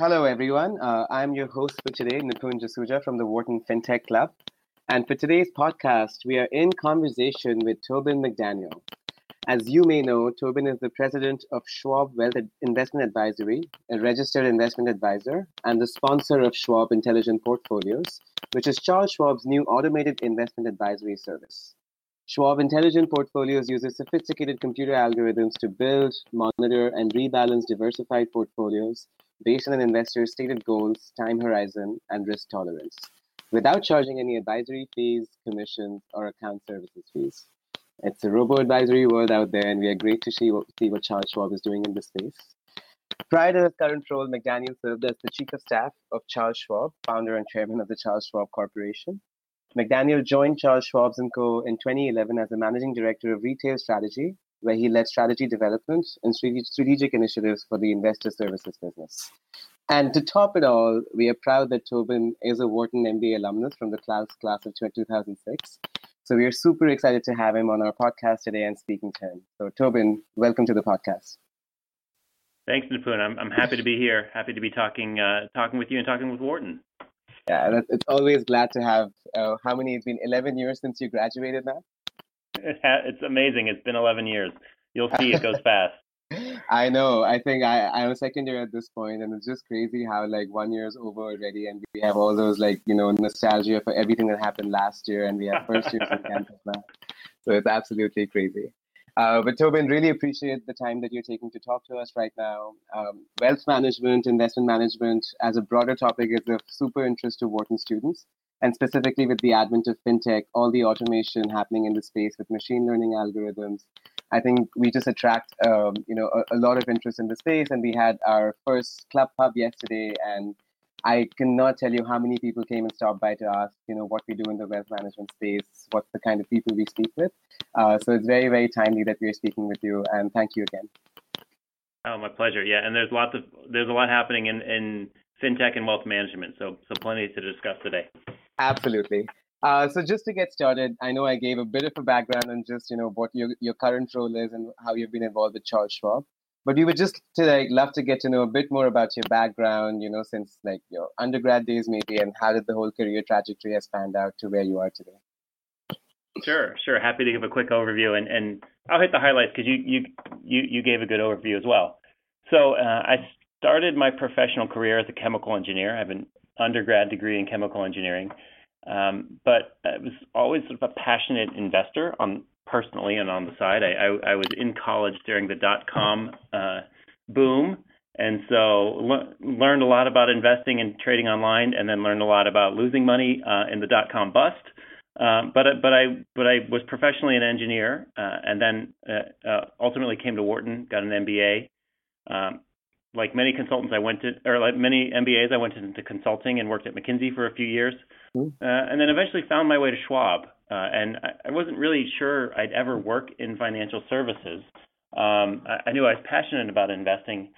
Hello, everyone. Uh, I'm your host for today, Nipun Jasuja from the Wharton FinTech Club. And for today's podcast, we are in conversation with Tobin McDaniel. As you may know, Tobin is the president of Schwab Wealth Investment Advisory, a registered investment advisor, and the sponsor of Schwab Intelligent Portfolios, which is Charles Schwab's new automated investment advisory service. Schwab Intelligent Portfolios uses sophisticated computer algorithms to build, monitor, and rebalance diversified portfolios based on an investor's stated goals, time horizon, and risk tolerance, without charging any advisory fees, commissions, or account services fees. It's a robo advisory world out there, and we are great to see what, see what Charles Schwab is doing in this space. Prior to his current role, McDaniel served as the chief of staff of Charles Schwab, founder and chairman of the Charles Schwab Corporation. McDaniel joined Charles Schwab & Co. in 2011 as the managing director of retail strategy where he led strategy development and strategic initiatives for the investor services business. And to top it all, we are proud that Tobin is a Wharton MBA alumnus from the class, class of 2006. So we are super excited to have him on our podcast today and speaking to him. So Tobin, welcome to the podcast. Thanks, Nipun. I'm, I'm happy to be here. Happy to be talking uh, talking with you and talking with Wharton. Yeah, it's always glad to have. Uh, how many? It's been 11 years since you graduated now. It's amazing. It's been 11 years. You'll see it goes fast. I know. I think I, I'm a second year at this point, and it's just crazy how like one year is over already, and we have all those like you know nostalgia for everything that happened last year, and we have first years on campus now. So it's absolutely crazy. Uh, but Tobin, really appreciate the time that you're taking to talk to us right now. Um, wealth management, investment management, as a broader topic, is of super interest to Wharton students and specifically with the advent of fintech, all the automation happening in the space with machine learning algorithms, I think we just attract um, you know a, a, lot of interest in the space. And we had our first club pub yesterday, and I cannot tell you how many people came and stopped by to ask you know what we do in the wealth management space, what's the kind of people we speak with. Uh, so it's very very timely that we're speaking with you, and thank you again. Oh, my pleasure. Yeah, and there's lots of there's a lot happening in in fintech and wealth management, so so plenty to discuss today. Absolutely. Uh, so just to get started, I know I gave a bit of a background on just you know what your your current role is and how you've been involved with Charles Schwab. But we would just to like love to get to know a bit more about your background, you know, since like your undergrad days maybe, and how did the whole career trajectory has panned out to where you are today. Sure, sure. Happy to give a quick overview, and, and I'll hit the highlights because you, you you you gave a good overview as well. So uh, I started my professional career as a chemical engineer. I have an undergrad degree in chemical engineering. Um, but I was always sort of a passionate investor on personally and on the side. I, I, I was in college during the dot com uh, boom, and so le- learned a lot about investing and trading online, and then learned a lot about losing money uh, in the dot com bust. Um, but but I but I was professionally an engineer, uh, and then uh, uh, ultimately came to Wharton, got an MBA. Um, like many consultants, I went to, or like many MBAs, I went into consulting and worked at McKinsey for a few years, mm-hmm. uh, and then eventually found my way to Schwab. Uh, and I, I wasn't really sure I'd ever work in financial services. Um, I, I knew I was passionate about investing,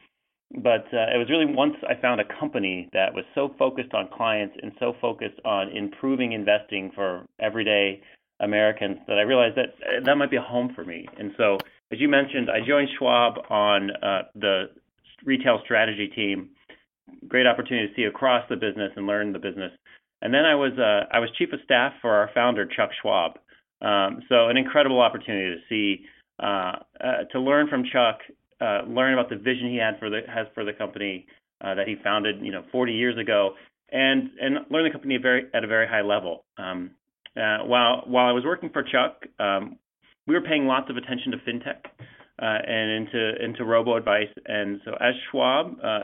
but uh, it was really once I found a company that was so focused on clients and so focused on improving investing for everyday Americans that I realized that that might be a home for me. And so, as you mentioned, I joined Schwab on uh, the retail strategy team. Great opportunity to see across the business and learn the business. And then I was uh, I was chief of staff for our founder Chuck Schwab. Um, so an incredible opportunity to see uh, uh, to learn from Chuck, uh, learn about the vision he had for the has for the company uh, that he founded you know 40 years ago, and and learn the company very at a very high level. Um, uh, while while I was working for Chuck, um, we were paying lots of attention to fintech and into into robo advice. And so as Schwab uh,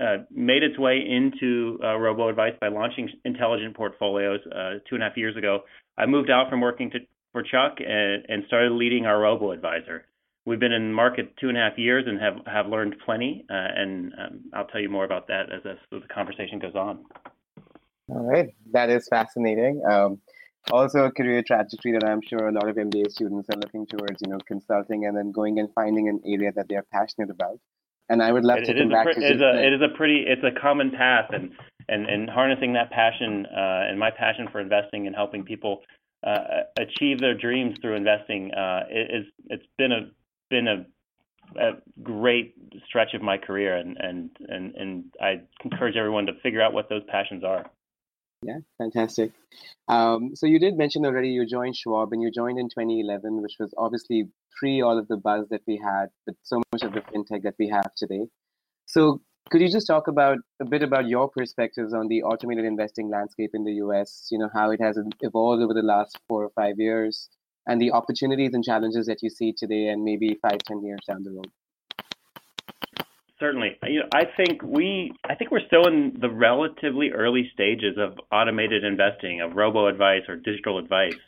uh, made its way into uh, robo advice by launching intelligent portfolios uh, two and a half years ago, I moved out from working to, for Chuck and, and started leading our robo advisor. We've been in the market two and a half years and have, have learned plenty, uh, and um, I'll tell you more about that as, as the conversation goes on. All right, that is fascinating. Um, also a career trajectory that I'm sure a lot of MBA students are looking towards, you know, consulting and then going and finding an area that they're passionate about. And I would love it, to it come back a, to it is a, it is a pretty it's a common path and and, and harnessing that passion uh, and my passion for investing and helping people uh, achieve their dreams through investing uh, is it's been a been a a great stretch of my career, and and and and I encourage everyone to figure out what those passions are. Yeah, fantastic. Um, so you did mention already you joined Schwab, and you joined in 2011, which was obviously pre all of the buzz that we had, but so much of the fintech that we have today. So could you just talk about a bit about your perspectives on the automated investing landscape in the US? You know how it has evolved over the last four or five years, and the opportunities and challenges that you see today, and maybe five, ten years down the road. Certainly, you know, I think we, I think we're still in the relatively early stages of automated investing, of robo advice or digital advice.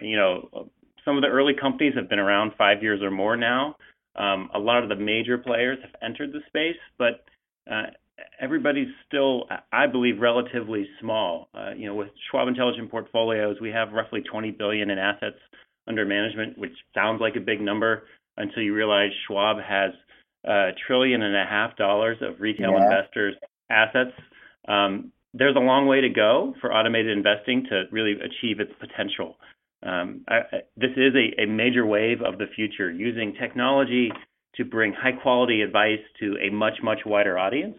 You know, some of the early companies have been around five years or more now. Um, a lot of the major players have entered the space, but uh, everybody's still, I believe, relatively small. Uh, you know, with Schwab Intelligent Portfolios, we have roughly 20 billion in assets under management, which sounds like a big number until you realize Schwab has a trillion and a half dollars of retail yeah. investors' assets. Um, there's a long way to go for automated investing to really achieve its potential. Um, I, this is a, a major wave of the future, using technology to bring high quality advice to a much, much wider audience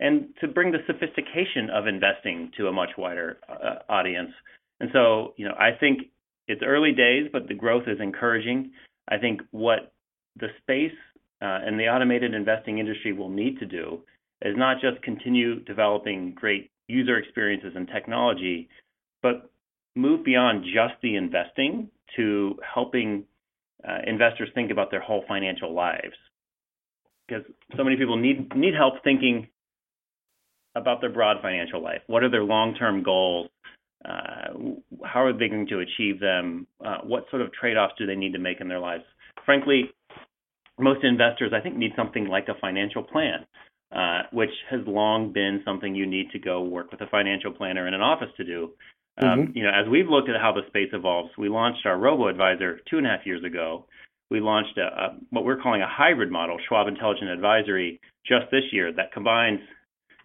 and to bring the sophistication of investing to a much wider uh, audience. And so, you know, I think it's early days, but the growth is encouraging. I think what the space and the automated investing industry will need to do is not just continue developing great user experiences and technology, but move beyond just the investing to helping uh, investors think about their whole financial lives. Because so many people need need help thinking about their broad financial life. What are their long-term goals? Uh, how are they going to achieve them? Uh, what sort of trade-offs do they need to make in their lives? Frankly, most investors, I think, need something like a financial plan, uh, which has long been something you need to go work with a financial planner in an office to do. Um, mm-hmm. You know, as we've looked at how the space evolves, we launched our robo advisor two and a half years ago. We launched a, a, what we're calling a hybrid model, Schwab Intelligent Advisory, just this year that combines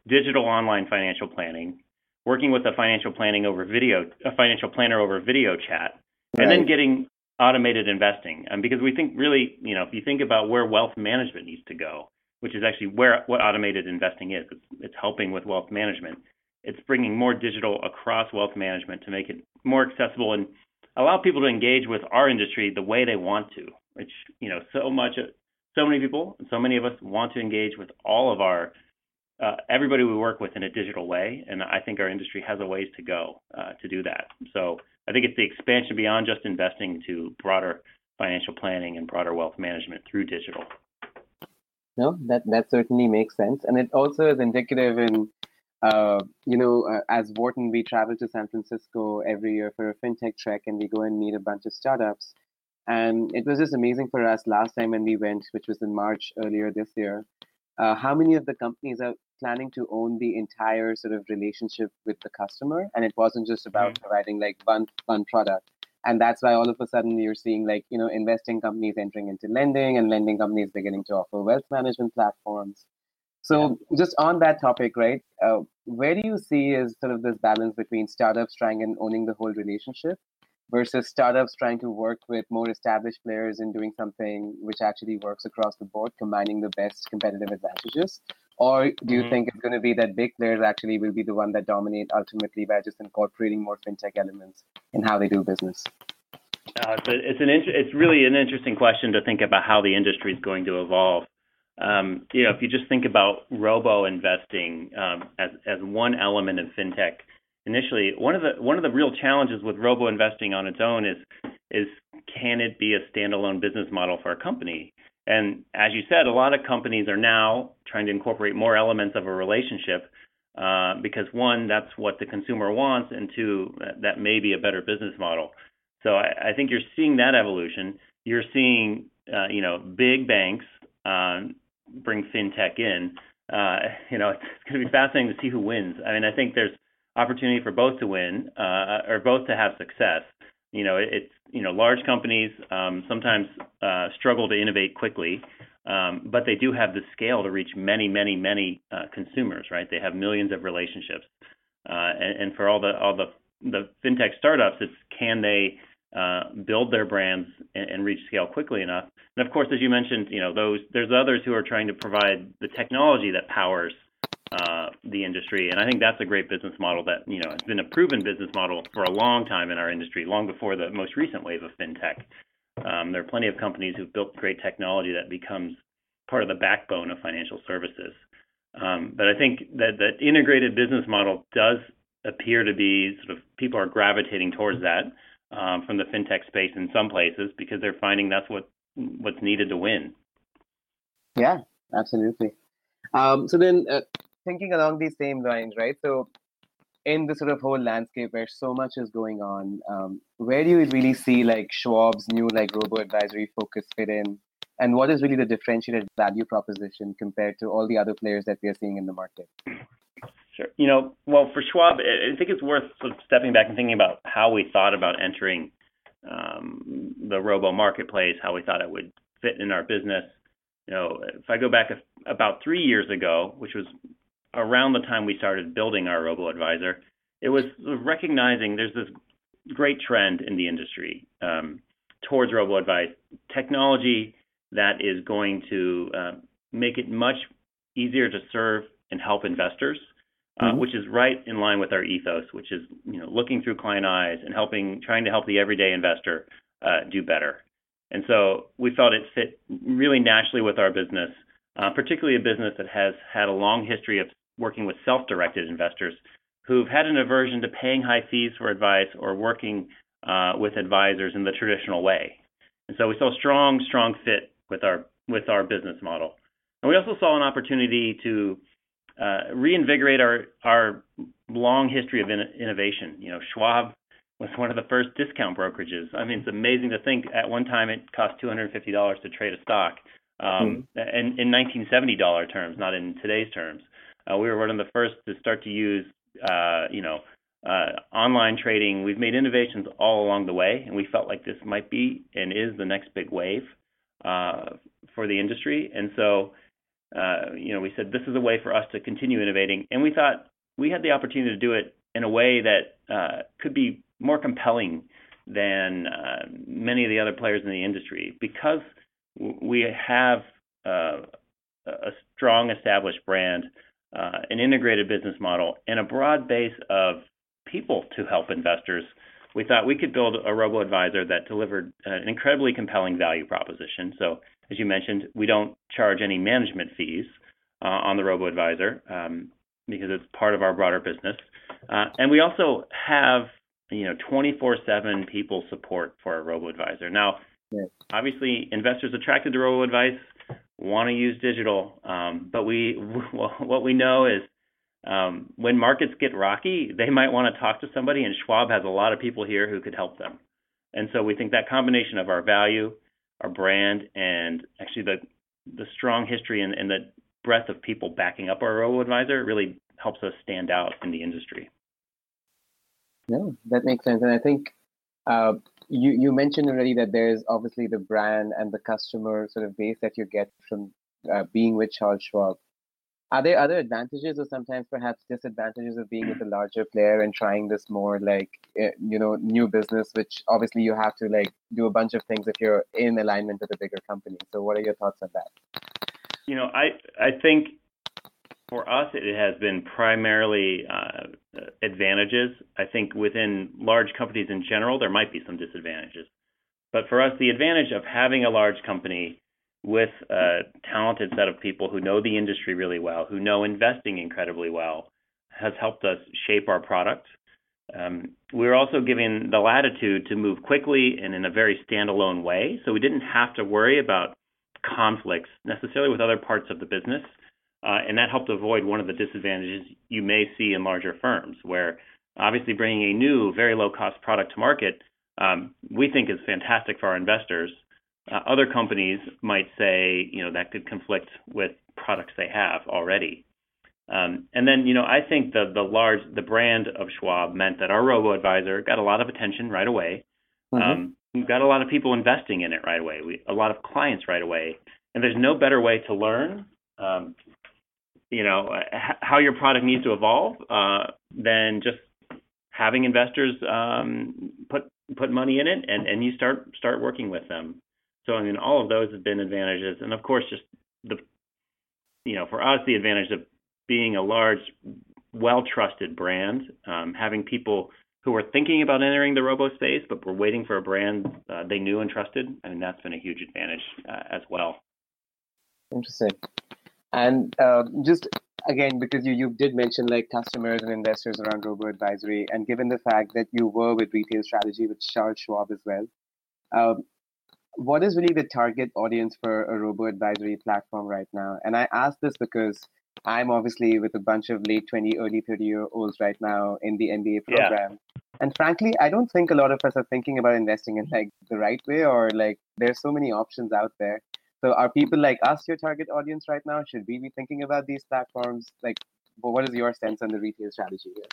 digital online financial planning, working with a financial planning over video, a financial planner over video chat, right. and then getting automated investing. And because we think really, you know, if you think about where wealth management needs to go, which is actually where what automated investing is, it's, it's helping with wealth management it's bringing more digital across wealth management to make it more accessible and allow people to engage with our industry the way they want to. Which you know, so much, so many people, so many of us want to engage with all of our uh, everybody we work with in a digital way, and I think our industry has a ways to go uh, to do that. So I think it's the expansion beyond just investing to broader financial planning and broader wealth management through digital. No, that that certainly makes sense, and it also is indicative in uh, you know, uh, as Wharton, we travel to San Francisco every year for a fintech trek, and we go and meet a bunch of startups. And it was just amazing for us last time when we went, which was in March earlier this year. Uh, how many of the companies are planning to own the entire sort of relationship with the customer, and it wasn't just about mm-hmm. providing like one one product. And that's why all of a sudden you're seeing like you know investing companies entering into lending, and lending companies beginning to offer wealth management platforms. So just on that topic, right? Uh, where do you see is sort of this balance between startups trying and owning the whole relationship versus startups trying to work with more established players and doing something which actually works across the board, combining the best competitive advantages? Or do you mm-hmm. think it's going to be that big players actually will be the one that dominate ultimately by just incorporating more fintech elements in how they do business? Uh, it's, a, it's an it's really an interesting question to think about how the industry is going to evolve. Um, you know, if you just think about robo investing um, as as one element of fintech, initially one of the one of the real challenges with robo investing on its own is is can it be a standalone business model for a company? And as you said, a lot of companies are now trying to incorporate more elements of a relationship uh, because one, that's what the consumer wants, and two, that may be a better business model. So I, I think you're seeing that evolution. You're seeing, uh, you know, big banks um, bring fintech in, uh, you know, it's, it's going to be fascinating to see who wins. I mean, I think there's opportunity for both to win uh, or both to have success. You know, it's you know, large companies um, sometimes uh, struggle to innovate quickly, um, but they do have the scale to reach many, many, many uh, consumers. Right? They have millions of relationships, uh, and, and for all the all the the fintech startups, it's can they uh, build their brands and, and, reach scale quickly enough. And of course, as you mentioned, you know those there's others who are trying to provide the technology that powers uh, the industry, and I think that's a great business model that you know has been a proven business model for a long time in our industry, long before the most recent wave of fintech. Um, there are plenty of companies who've built great technology that becomes part of the backbone of financial services. Um, but I think that that integrated business model does appear to be sort of people are gravitating towards that um, from the fintech space in some places because they're finding that's what what's needed to win. Yeah, absolutely. Um, so then, uh, thinking along these same lines, right? So, in the sort of whole landscape where so much is going on, um, where do you really see like Schwab's new like robo advisory focus fit in? And what is really the differentiated value proposition compared to all the other players that we are seeing in the market? Sure. You know, well, for Schwab, I think it's worth sort of stepping back and thinking about how we thought about entering um, the robo marketplace, how we thought it would fit in our business. You know, if I go back about three years ago, which was around the time we started building our robo advisor, it was recognizing there's this great trend in the industry um, towards robo advice technology that is going to uh, make it much easier to serve and help investors uh, mm-hmm. which is right in line with our ethos, which is you know looking through client eyes and helping, trying to help the everyday investor uh, do better. And so we felt it fit really naturally with our business, uh, particularly a business that has had a long history of working with self-directed investors who've had an aversion to paying high fees for advice or working uh, with advisors in the traditional way. And so we saw a strong, strong fit with our with our business model. And we also saw an opportunity to uh, reinvigorate our our long history of in- innovation. You know, Schwab was one of the first discount brokerages. I mean, it's amazing to think at one time it cost two hundred and fifty dollars to trade a stock, um, mm. in, in nineteen seventy dollar terms, not in today's terms. Uh, we were one of the first to start to use, uh, you know, uh, online trading. We've made innovations all along the way, and we felt like this might be and is the next big wave uh, for the industry. And so uh, you know, we said this is a way for us to continue innovating, and we thought we had the opportunity to do it in a way that uh, could be more compelling than many of the other players in the industry because we have a strong established brand, uh, an integrated business model, and a broad base of people to help investors. We thought we could build a robo advisor that delivered an incredibly compelling value proposition. So as you mentioned, we don't charge any management fees uh, on the robo-advisor um, because it's part of our broader business. Uh, and we also have, you know, 24/7 people support for our robo-advisor. Now, yes. obviously, investors attracted to robo-advice want to use digital, um, but we what we know is um, when markets get rocky, they might want to talk to somebody, and Schwab has a lot of people here who could help them. And so we think that combination of our value our brand, and actually the the strong history and, and the breadth of people backing up our robo advisor really helps us stand out in the industry. No, that makes sense, and I think uh, you you mentioned already that there's obviously the brand and the customer sort of base that you get from uh, being with Charles Schwab. Are there other advantages or sometimes perhaps disadvantages of being with a larger player and trying this more like eh, you know new business, which obviously you have to like do a bunch of things if you're in alignment with a bigger company. So what are your thoughts on that? You know, I I think for us it has been primarily uh, advantages. I think within large companies in general there might be some disadvantages, but for us the advantage of having a large company with a talented set of people who know the industry really well, who know investing incredibly well, has helped us shape our product. Um, we were also given the latitude to move quickly and in a very standalone way, so we didn't have to worry about conflicts necessarily with other parts of the business. Uh, and that helped avoid one of the disadvantages you may see in larger firms, where obviously bringing a new, very low cost product to market, um, we think is fantastic for our investors. Uh, other companies might say, you know, that could conflict with products they have already. Um, and then, you know, I think the the large the brand of Schwab meant that our robo advisor got a lot of attention right away. Mm-hmm. Um, we got a lot of people investing in it right away. We a lot of clients right away. And there's no better way to learn, um, you know, how your product needs to evolve uh, than just having investors um, put put money in it, and and you start start working with them. So I mean, all of those have been advantages, and of course, just the you know, for us, the advantage of being a large, well trusted brand, um, having people who are thinking about entering the robo space, but were waiting for a brand uh, they knew and trusted. I mean, that's been a huge advantage uh, as well. Interesting. And uh, just again, because you, you did mention like customers and investors around robo advisory, and given the fact that you were with retail strategy with Charles Schwab as well, um, what is really the target audience for a robo advisory platform right now? And I ask this because I'm obviously with a bunch of late 20, early 30 year olds right now in the MBA program. Yeah. And frankly, I don't think a lot of us are thinking about investing in like the right way or like there's so many options out there. So are people like us your target audience right now? Should we be thinking about these platforms? Like, what is your sense on the retail strategy here?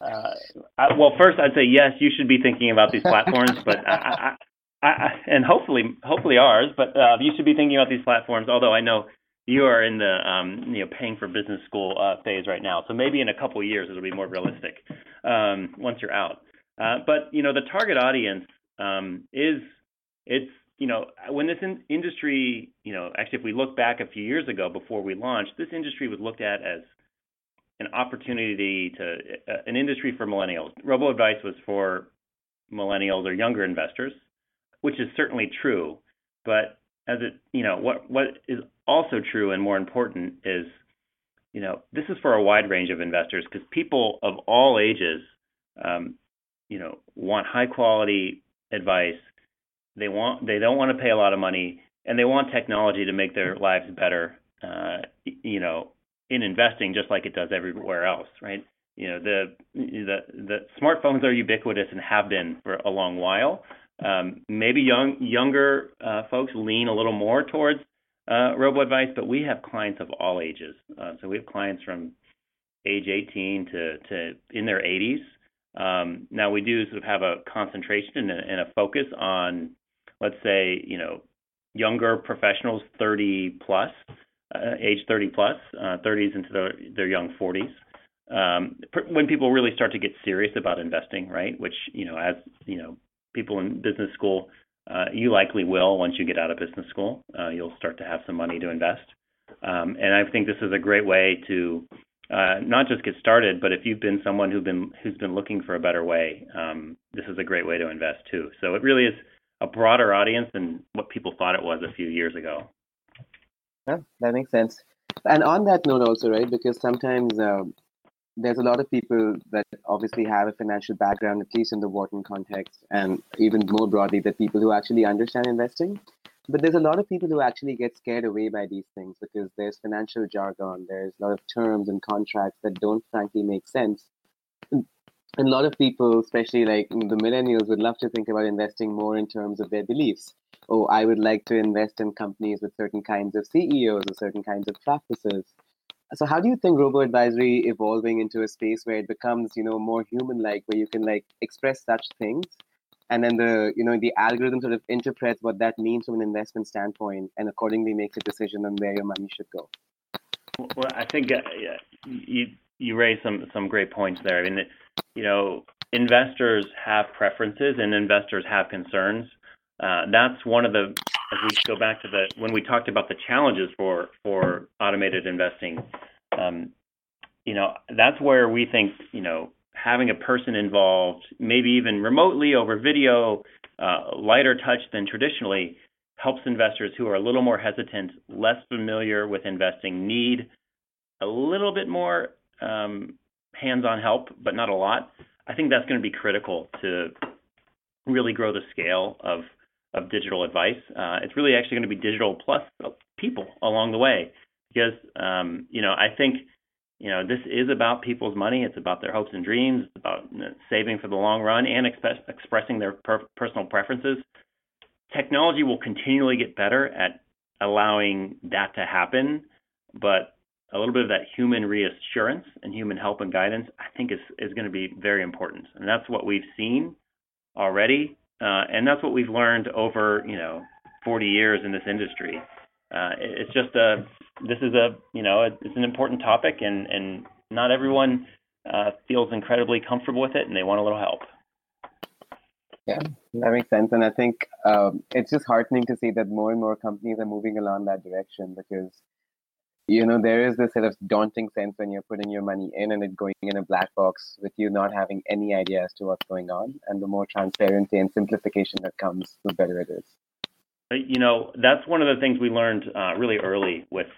Uh, I, well, first I'd say yes, you should be thinking about these platforms, but I, I, and hopefully, hopefully ours. But uh, you should be thinking about these platforms. Although I know you are in the um, you know paying for business school uh, phase right now, so maybe in a couple years it'll be more realistic um, once you're out. Uh, but you know the target audience um, is it's you know when this in- industry you know actually if we look back a few years ago before we launched, this industry was looked at as an opportunity to uh, an industry for millennials. Robo advice was for millennials or younger investors, which is certainly true, but as it you know what what is also true and more important is you know this is for a wide range of investors because people of all ages um, you know want high quality advice they want they don't want to pay a lot of money and they want technology to make their lives better uh, you know in investing just like it does everywhere else right you know the the the smartphones are ubiquitous and have been for a long while um, maybe young younger uh, folks lean a little more towards uh, robo advice, but we have clients of all ages. Uh, so we have clients from age 18 to, to in their 80s. Um, now we do sort of have a concentration and a, and a, focus on, let's say, you know, younger professionals, 30 plus, uh, age 30 plus, 30s uh, into their, their young 40s. Um, when people really start to get serious about investing, right? Which you know, as you know, people in business school, uh, you likely will once you get out of business school. Uh, you'll start to have some money to invest. Um, and I think this is a great way to not just get started, but if you've been someone who's been looking for a better way, um, this is a great way to invest too. So it really is a broader audience than what people thought it was a few years ago. Yeah, that makes sense. And on that note, also, right, because sometimes um, there's a lot of people that obviously have a financial background, at least in the Wharton context, and even more broadly, the people who actually understand investing. But there's a lot of people who actually get scared away by these things because there's financial jargon, there's a lot of terms and contracts that don't frankly make sense. And a lot of people, especially like the millennials, would love to think about investing more in terms of their beliefs. Oh, I would like to invest in companies with certain kinds of CEOs or certain kinds of practices. So how do you think robo advisory evolving into a space where it becomes you know more human like where you can like express such things and then the you know the algorithm sort of interprets what that means from an investment standpoint and accordingly makes a decision on where your money should go? Well i think uh, you you raised some some great points there. I mean you know investors have preferences and investors have concerns. Uh, that's one of the as we go back to the when we talked about the challenges for for automated investing, um, you know, that's where we think you know having a person involved, maybe even remotely over video, uh, lighter touch than traditionally, helps investors who are a little more hesitant, less familiar with investing, need a little bit more um, hands-on help, but not a lot. I think that's going to be critical to really grow the scale of of digital advice. Uh, it's really actually going to be digital plus people along the way, because um, you know I think you know this is about people's money. It's about their hopes and dreams. It's about saving for the long run and express, expressing their per- personal preferences. Technology will continually get better at allowing that to happen, but a little bit of that human reassurance and human help and guidance, I think, is is going to be very important, and that's what we've seen already uh, and that's what we've learned over, you know, 40 years in this industry. Uh, it's just a, this is a, you know, it's an important topic, and and not everyone uh, feels incredibly comfortable with it, and they want a little help. Yeah, that makes sense. And I think um, it's just heartening to see that more and more companies are moving along that direction because, you know, there is this sort of daunting sense when you're putting your money in and it going in a black box with you not having any idea as to what's going on. And the more transparency and simplification that comes, the better it is. You know, that's one of the things we learned uh, really early with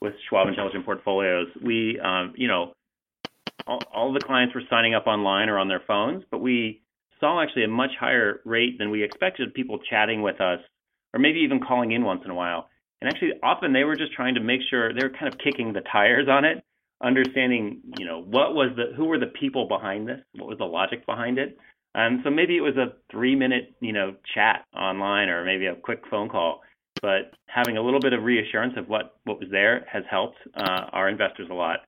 with Schwab Intelligent Portfolios. We, um, you know, all, all the clients were signing up online or on their phones, but we saw actually a much higher rate than we expected of people chatting with us or maybe even calling in once in a while. And actually, often they were just trying to make sure they were kind of kicking the tires on it, understanding, you know, what was the, who were the people behind this? What was the logic behind it? And so maybe it was a three minute, you know, chat online or maybe a quick phone call. But having a little bit of reassurance of what, what was there has helped uh, our investors a lot.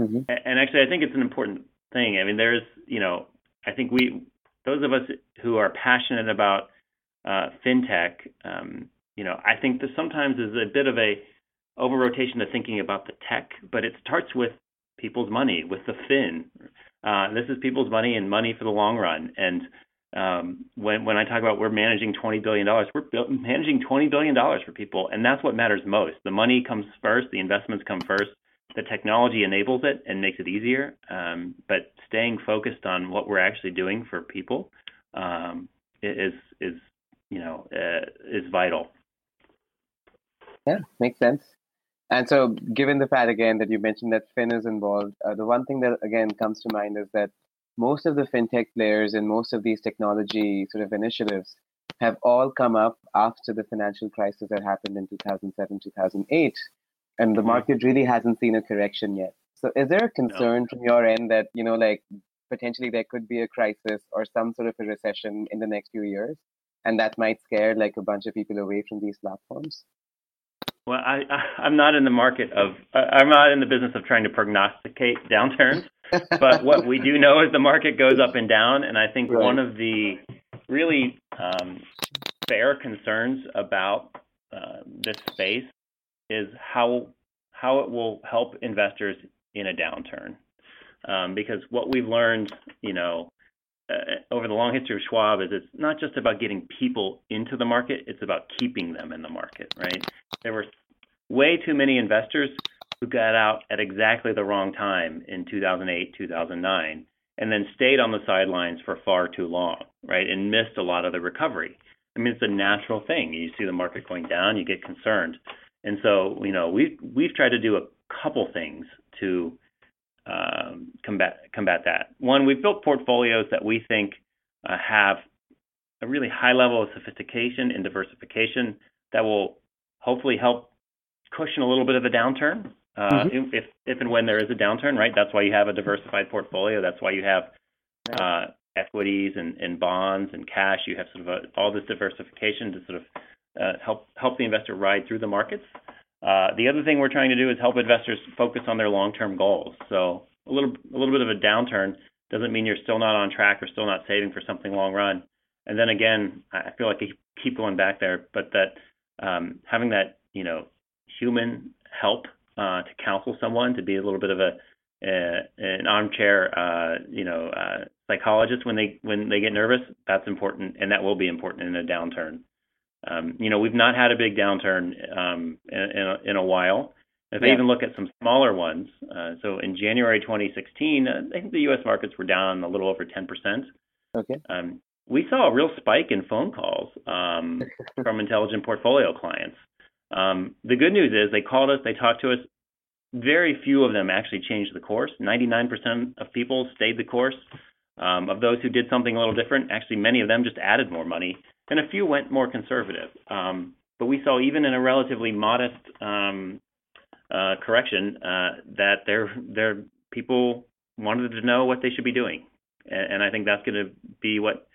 Mm-hmm. And actually, I think it's an important thing. I mean, there's, you know, I think we, those of us who are passionate about uh, fintech, um, you know, I think this sometimes is a bit of a over rotation to thinking about the tech, but it starts with people's money, with the fin. Uh, this is people's money and money for the long run. And um, when when I talk about we're managing twenty billion dollars, we're managing twenty billion dollars for people, and that's what matters most. The money comes first, the investments come first, the technology enables it and makes it easier, um, but staying focused on what we're actually doing for people um, is is you know uh, is vital. Yeah, makes sense. And so, given the fact again that you mentioned that Fin is involved, uh, the one thing that again comes to mind is that most of the fintech players and most of these technology sort of initiatives have all come up after the financial crisis that happened in 2007, 2008 and the mm-hmm. market really hasn't seen a correction yet. So is there a concern no. from your end that, you know, like potentially there could be a crisis or some sort of a recession in the next few years and that might scare like a bunch of people away from these platforms? Well, I, I am not in the market of I'm not in the business of trying to prognosticate downturns, but what we do know is the market goes up and down, and I think right. one of the really um, fair concerns about uh, this space is how how it will help investors in a downturn. Um, because what we've learned, you know, uh, over the long history of Schwab is it's not just about getting people into the market; it's about keeping them in the market. Right? There were way too many investors who got out at exactly the wrong time in 2008, 2009, and then stayed on the sidelines for far too long, right, and missed a lot of the recovery. I mean, it's a natural thing. You see the market going down, you get concerned. And so, you know, we've we've tried to do a couple things to um, combat combat that. One, we've built portfolios that we think uh, have a really high level of sophistication and diversification that will hopefully help cushion a little bit of the downturn. Uh, mm-hmm. if if and when there is a downturn, right? That's why you have a diversified portfolio. That's why you have uh, equities and, and bonds and cash. You have sort of a, all this diversification to sort of uh, help help the investor ride through the markets. Uh, the other thing we're trying to do is help investors focus on their long-term goals. So a little bit of a downturn doesn't mean you're still not on track or still not saving for something long run. And then again, I feel like I keep going back there, but that um, having that you know human help uh, to counsel someone to be a little bit of a an armchair uh, you know psychologist when they when they get nervous that's important and that will be important in a downturn you know, we've not had a big downturn um, in, in, a, while. If. I even look at some smaller ones, uh, so in January 2016, uh, I think the U.S. markets were down a little over 10%. Okay. Um, we saw a real spike in phone calls um, from intelligent portfolio clients. Um, the good news is they called us, they talked to us. Very few of them actually changed the course. 99% of people stayed the course. Um, of those who did something a little different, actually many of them just added more money and a few went more conservative. Um, but we saw even in a relatively modest um, uh, correction uh, that their their people wanted to know what they should be doing, and, and I think that's going to be what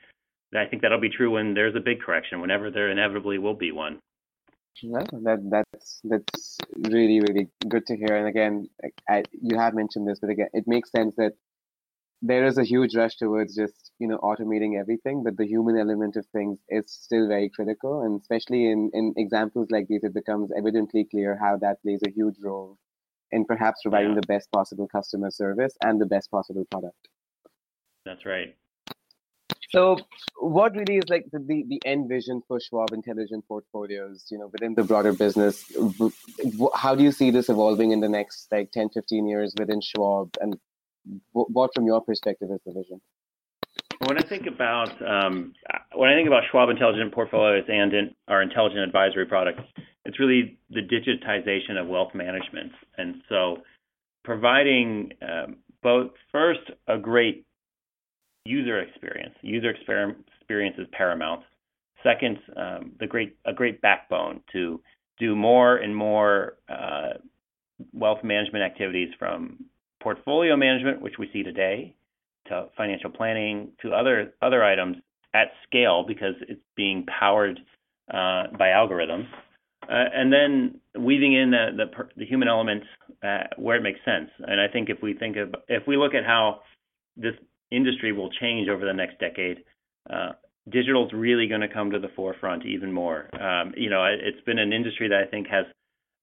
I think that'll be true when there's a big correction, whenever there inevitably will be one. Yeah, that that's that's really really good to hear. And again, I, you have mentioned this, but again, it makes sense that there is a huge rush towards just you know automating everything but the human element of things is still very critical and especially in in examples like these it becomes evidently clear how that plays a huge role in perhaps providing yeah. the best possible customer service and the best possible product that's right So, what really is like the, the, the end vision for Schwab Intelligent Portfolios, you know, within the broader business? How do you see this evolving in the next like 10, 15 years within Schwab? And what, from your perspective, is the vision? When I think about um, when I think about Schwab Intelligent Portfolios and in our intelligent advisory products, it's really the digitization of wealth management, and so providing um, both first a great user experience. User experience is paramount. Second, um, the great a great backbone to do more and more uh, wealth management activities from portfolio management, which we see today, to financial planning, to other other items at scale because it's being powered uh, by algorithms, uh, and then weaving in the the, the human element uh, where it makes sense. And I think if we think of if we look at how this industry will change over the next decade, uh, digital is really going to come to the forefront even more. Um, you know, it's been an industry that I think has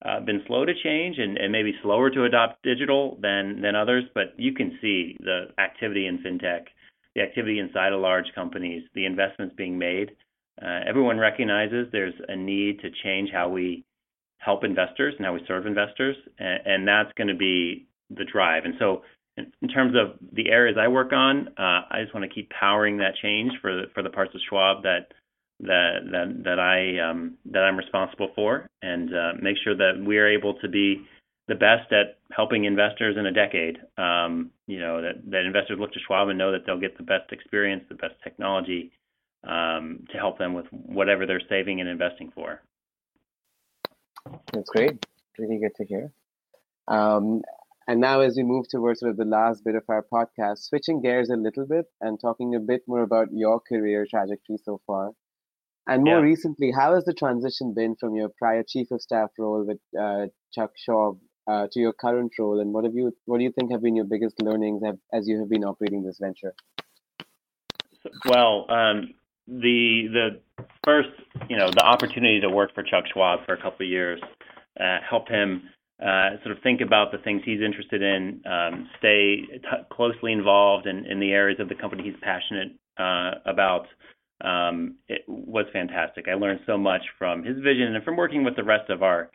uh, been slow to change and, and maybe slower to adopt digital than than others, but you can see the activity in fintech, the activity inside of large companies, the investments being made. Uh, everyone recognizes there's a need to change how we help investors and how we serve investors, and, and that's going to be the drive. And so, in, in, terms of the areas I work on, uh, I just want to keep powering that change for for the parts of Schwab that that that that I um, that I'm responsible for, and uh, make sure that we are able to be the best at helping investors in a decade. Um, you know that that investors look to Schwab and know that they'll get the best experience, the best technology um, to help them with whatever they're saving and investing for. That's great. Really good to hear. Um, and now, as we move towards sort of the last bit of our podcast, switching gears a little bit and talking a bit more about your career trajectory so far. And more yeah. recently, how has the transition been from your prior chief of staff role with uh, Chuck Schwab uh, to your current role, and what have you what do you think have been your biggest learnings as you have been operating this venture? Well, um, the the first, you know, the opportunity to work for Chuck Schwab for a couple of years uh, helped him uh, sort of think about the things he's interested in, um, stay t- closely involved in, in the areas of the company he's passionate uh, about. Um, it was fantastic. I learned so much from his vision and from working with the rest of our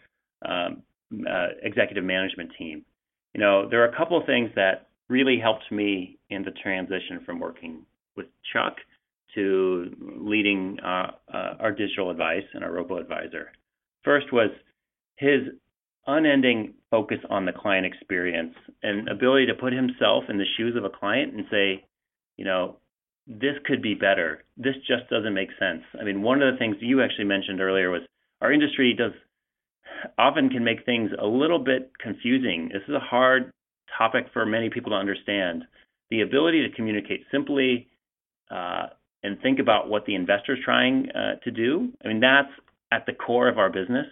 um, uh, executive management team. You know, there are a couple of things that really helped me in the transition from working with Chuck to leading uh, uh, our digital advice and our robo advisor. First was his unending focus on the client experience and ability to put himself in the shoes of a client and say, you know, this could be better. This just doesn't make sense. I mean, one of the things you actually mentioned earlier was our industry does often can make things a little bit confusing. This is a hard topic for many people to understand. The ability to communicate simply uh, and think about what the investor is trying uh, to do. I mean, that's at the core of our business.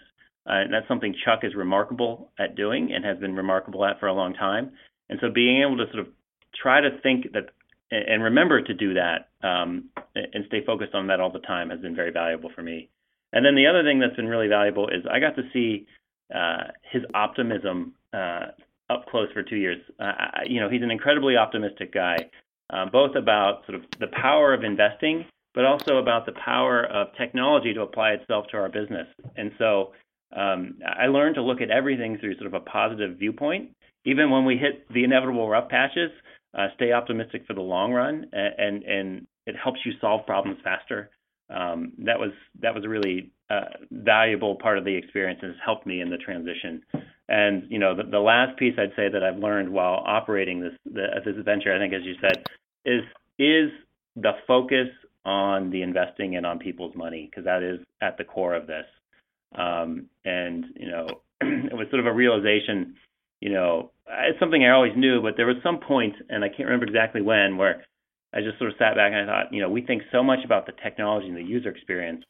Uh, and that's something Chuck is remarkable at doing and has been remarkable at for a long time. And so being able to sort of try to think that and remember to do that um, and stay focused on that all the time has been very valuable for me. And then the other thing that's been really valuable is I got to see uh, his optimism uh, up close for two years. Uh, you know, he's an incredibly optimistic guy, uh, both about sort of the power of investing, but also about the power of technology to apply itself to our business. And so um, I learned to look at everything through sort of a positive viewpoint, even when we hit the inevitable rough patches. Uh, stay optimistic for the long run, and, and it helps you solve problems faster. Um, that was that was a really uh, valuable part of the experience and has helped me in the transition. And you know, the, the last piece I'd say that I've learned while operating this the, this venture, I think, as you said, is is the focus on the investing and on people's money because that is at the core of this. Um, and you know, it was sort of a realization. You know, it's something I always knew, but there was some point, and I can't remember exactly when, where I just sort of sat back and I thought, you know, we think so much about the technology and the user experience,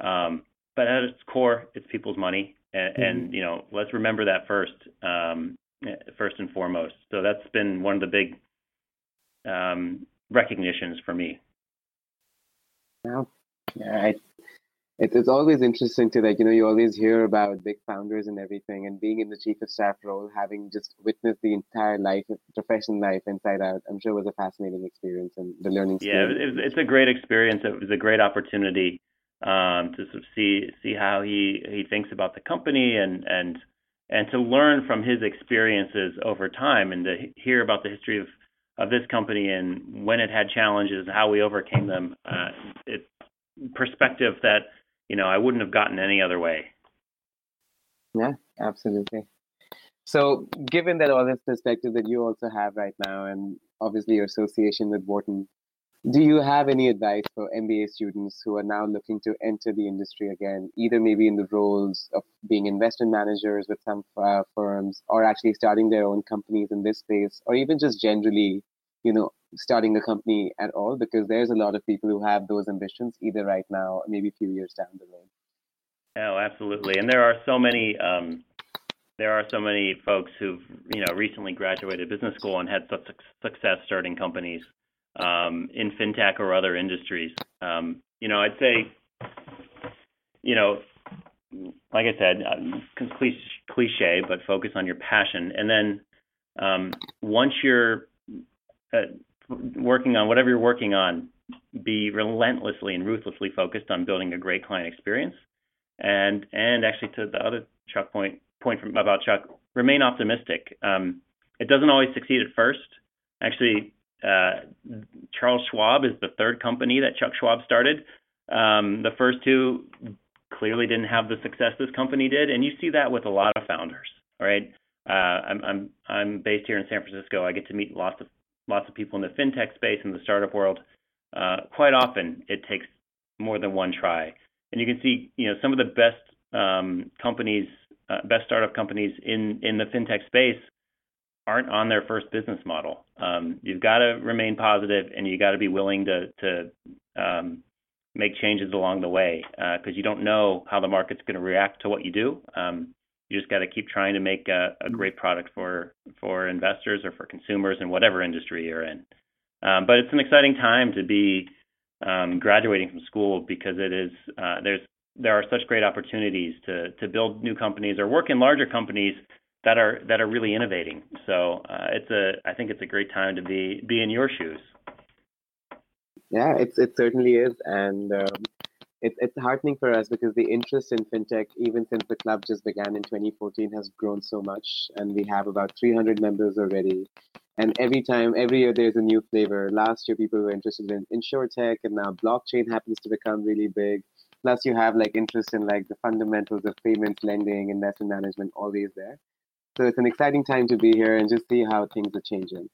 um, but at its core, it's people's money, and, mm-hmm. and you know, let's remember that first, um, first and foremost. So that's been one of the big um, recognitions for me. Well, yeah, I it's, it's always interesting to like you know you always hear about big founders and everything and being in the chief of staff role having just witnessed the entire life professional life inside out i'm sure it was a fascinating experience and the learning yeah it, it's a great experience it was a great opportunity um, to sort of see see how he he thinks about the company and and and to learn from his experiences over time and to hear about the history of of this company and when it had challenges, and how we overcame them. Uh, it's perspective that you know I wouldn't have gotten any other way. Yeah, absolutely. So, given that all this perspective that you also have right now, and obviously your association with Wharton, do you have any advice for MBA students who are now looking to enter the industry again, either maybe in the roles of being investment managers with some uh, firms, or actually starting their own companies in this space, or even just generally, you know, starting a company at all? Because there's a lot of people who have those ambitions either right now or maybe a few years down the road. Oh, absolutely. And there are so many. Um, there are so many folks who've you know recently graduated business school and had such success starting companies um, in fintech or other industries. Um, you know, I'd say, you know, like I said, uh, cliche, but focus on your passion. And then um, once you're working on whatever you're working on, be relentlessly and ruthlessly focused on building a great client experience. And and actually, to the other Chuck point point from about Chuck, remain optimistic. Um, it doesn't always succeed at first. Actually, uh, Charles Schwab is the third company that Chuck Schwab started. Um, the first two clearly didn't have the success this company did, and you see that with a lot of founders. Right? Uh, I'm I'm I'm based here in San Francisco. I get to meet lots of lots of people in the fintech space and the startup world. Uh, quite often, it takes more than one try, and you can see you know some of the best um, companies, uh, best startup companies in in the fintech space aren't on their first business model. Um, you've got to remain positive, and you got to be willing to to um, make changes along the way because uh, you don't know how the market's going to react to what you do. Um, you just got to keep trying to make a, a, great product for for investors or for consumers in whatever industry you're in. Um, but it's an exciting time to be um, graduating from school because it is uh, there's there are such great opportunities to to build new companies or work in larger companies that are that are really innovating. So uh, it's a I think it's a great time to be be in your shoes. Yeah, it's it certainly is, and um, it's it's heartening for us because the interest in fintech, even since the club just began in 2014, has grown so much, and we have about 300 members already. And every time, every year, there's a new flavor. Last year, people were interested in insurtech, and now blockchain happens to become really big. Plus, you have like interest in like the fundamentals of payments, lending, investment management, always there. So it's an exciting time to be here and just see how things are changing.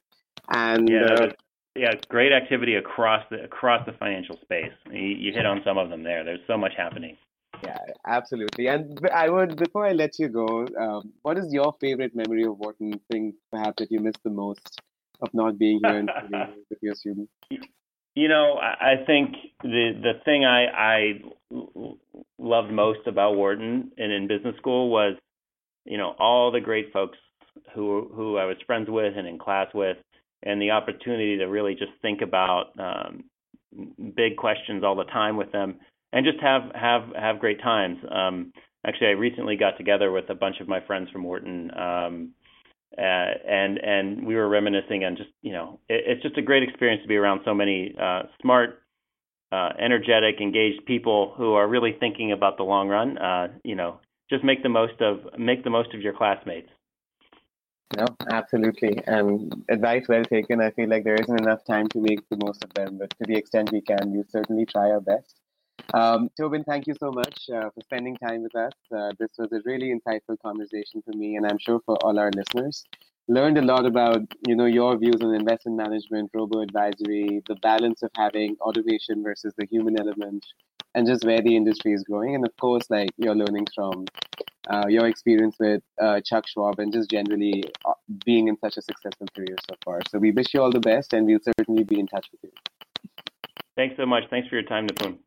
And yeah, uh, yeah, great activity across the across the financial space. You, you hit on some of them there. There's so much happening. Yeah, absolutely. And I would before I let you go, um, what is your favorite memory of Wharton? Thing perhaps that you miss the most of not being here and with your students. You know, I think the the thing I I loved most about Wharton and in business school was you know all the great folks who who I was friends with and in class with, and the opportunity to really just think about um, big questions all the time with them, and just have have have great times. Um, actually, I recently got together with a bunch of my friends from Wharton, um, uh, and and we were reminiscing and just you know it, it's just a great experience to be around so many uh, smart. Uh, energetic, engaged people who are really thinking about the long run. Uh, you know, just make the most of make the most of your classmates. No, absolutely. And advice well taken. I feel like there isn't enough time to make the most of them, but to the extent we can, we certainly try our best. Um, Tobin, thank you so much uh, for spending time with us. Uh, this was a really insightful conversation for me, and I'm sure for all our listeners. Learned a lot about you know your views on investment management, robo advisory, the balance of having automation versus the human element, and just where the industry is growing. And of course, like your learnings from uh, your experience with uh, Chuck Schwab and just generally uh, being in such a successful career so far. So we wish you all the best and we'll certainly be in touch with you. Thanks so much. Thanks for your time, Nipun.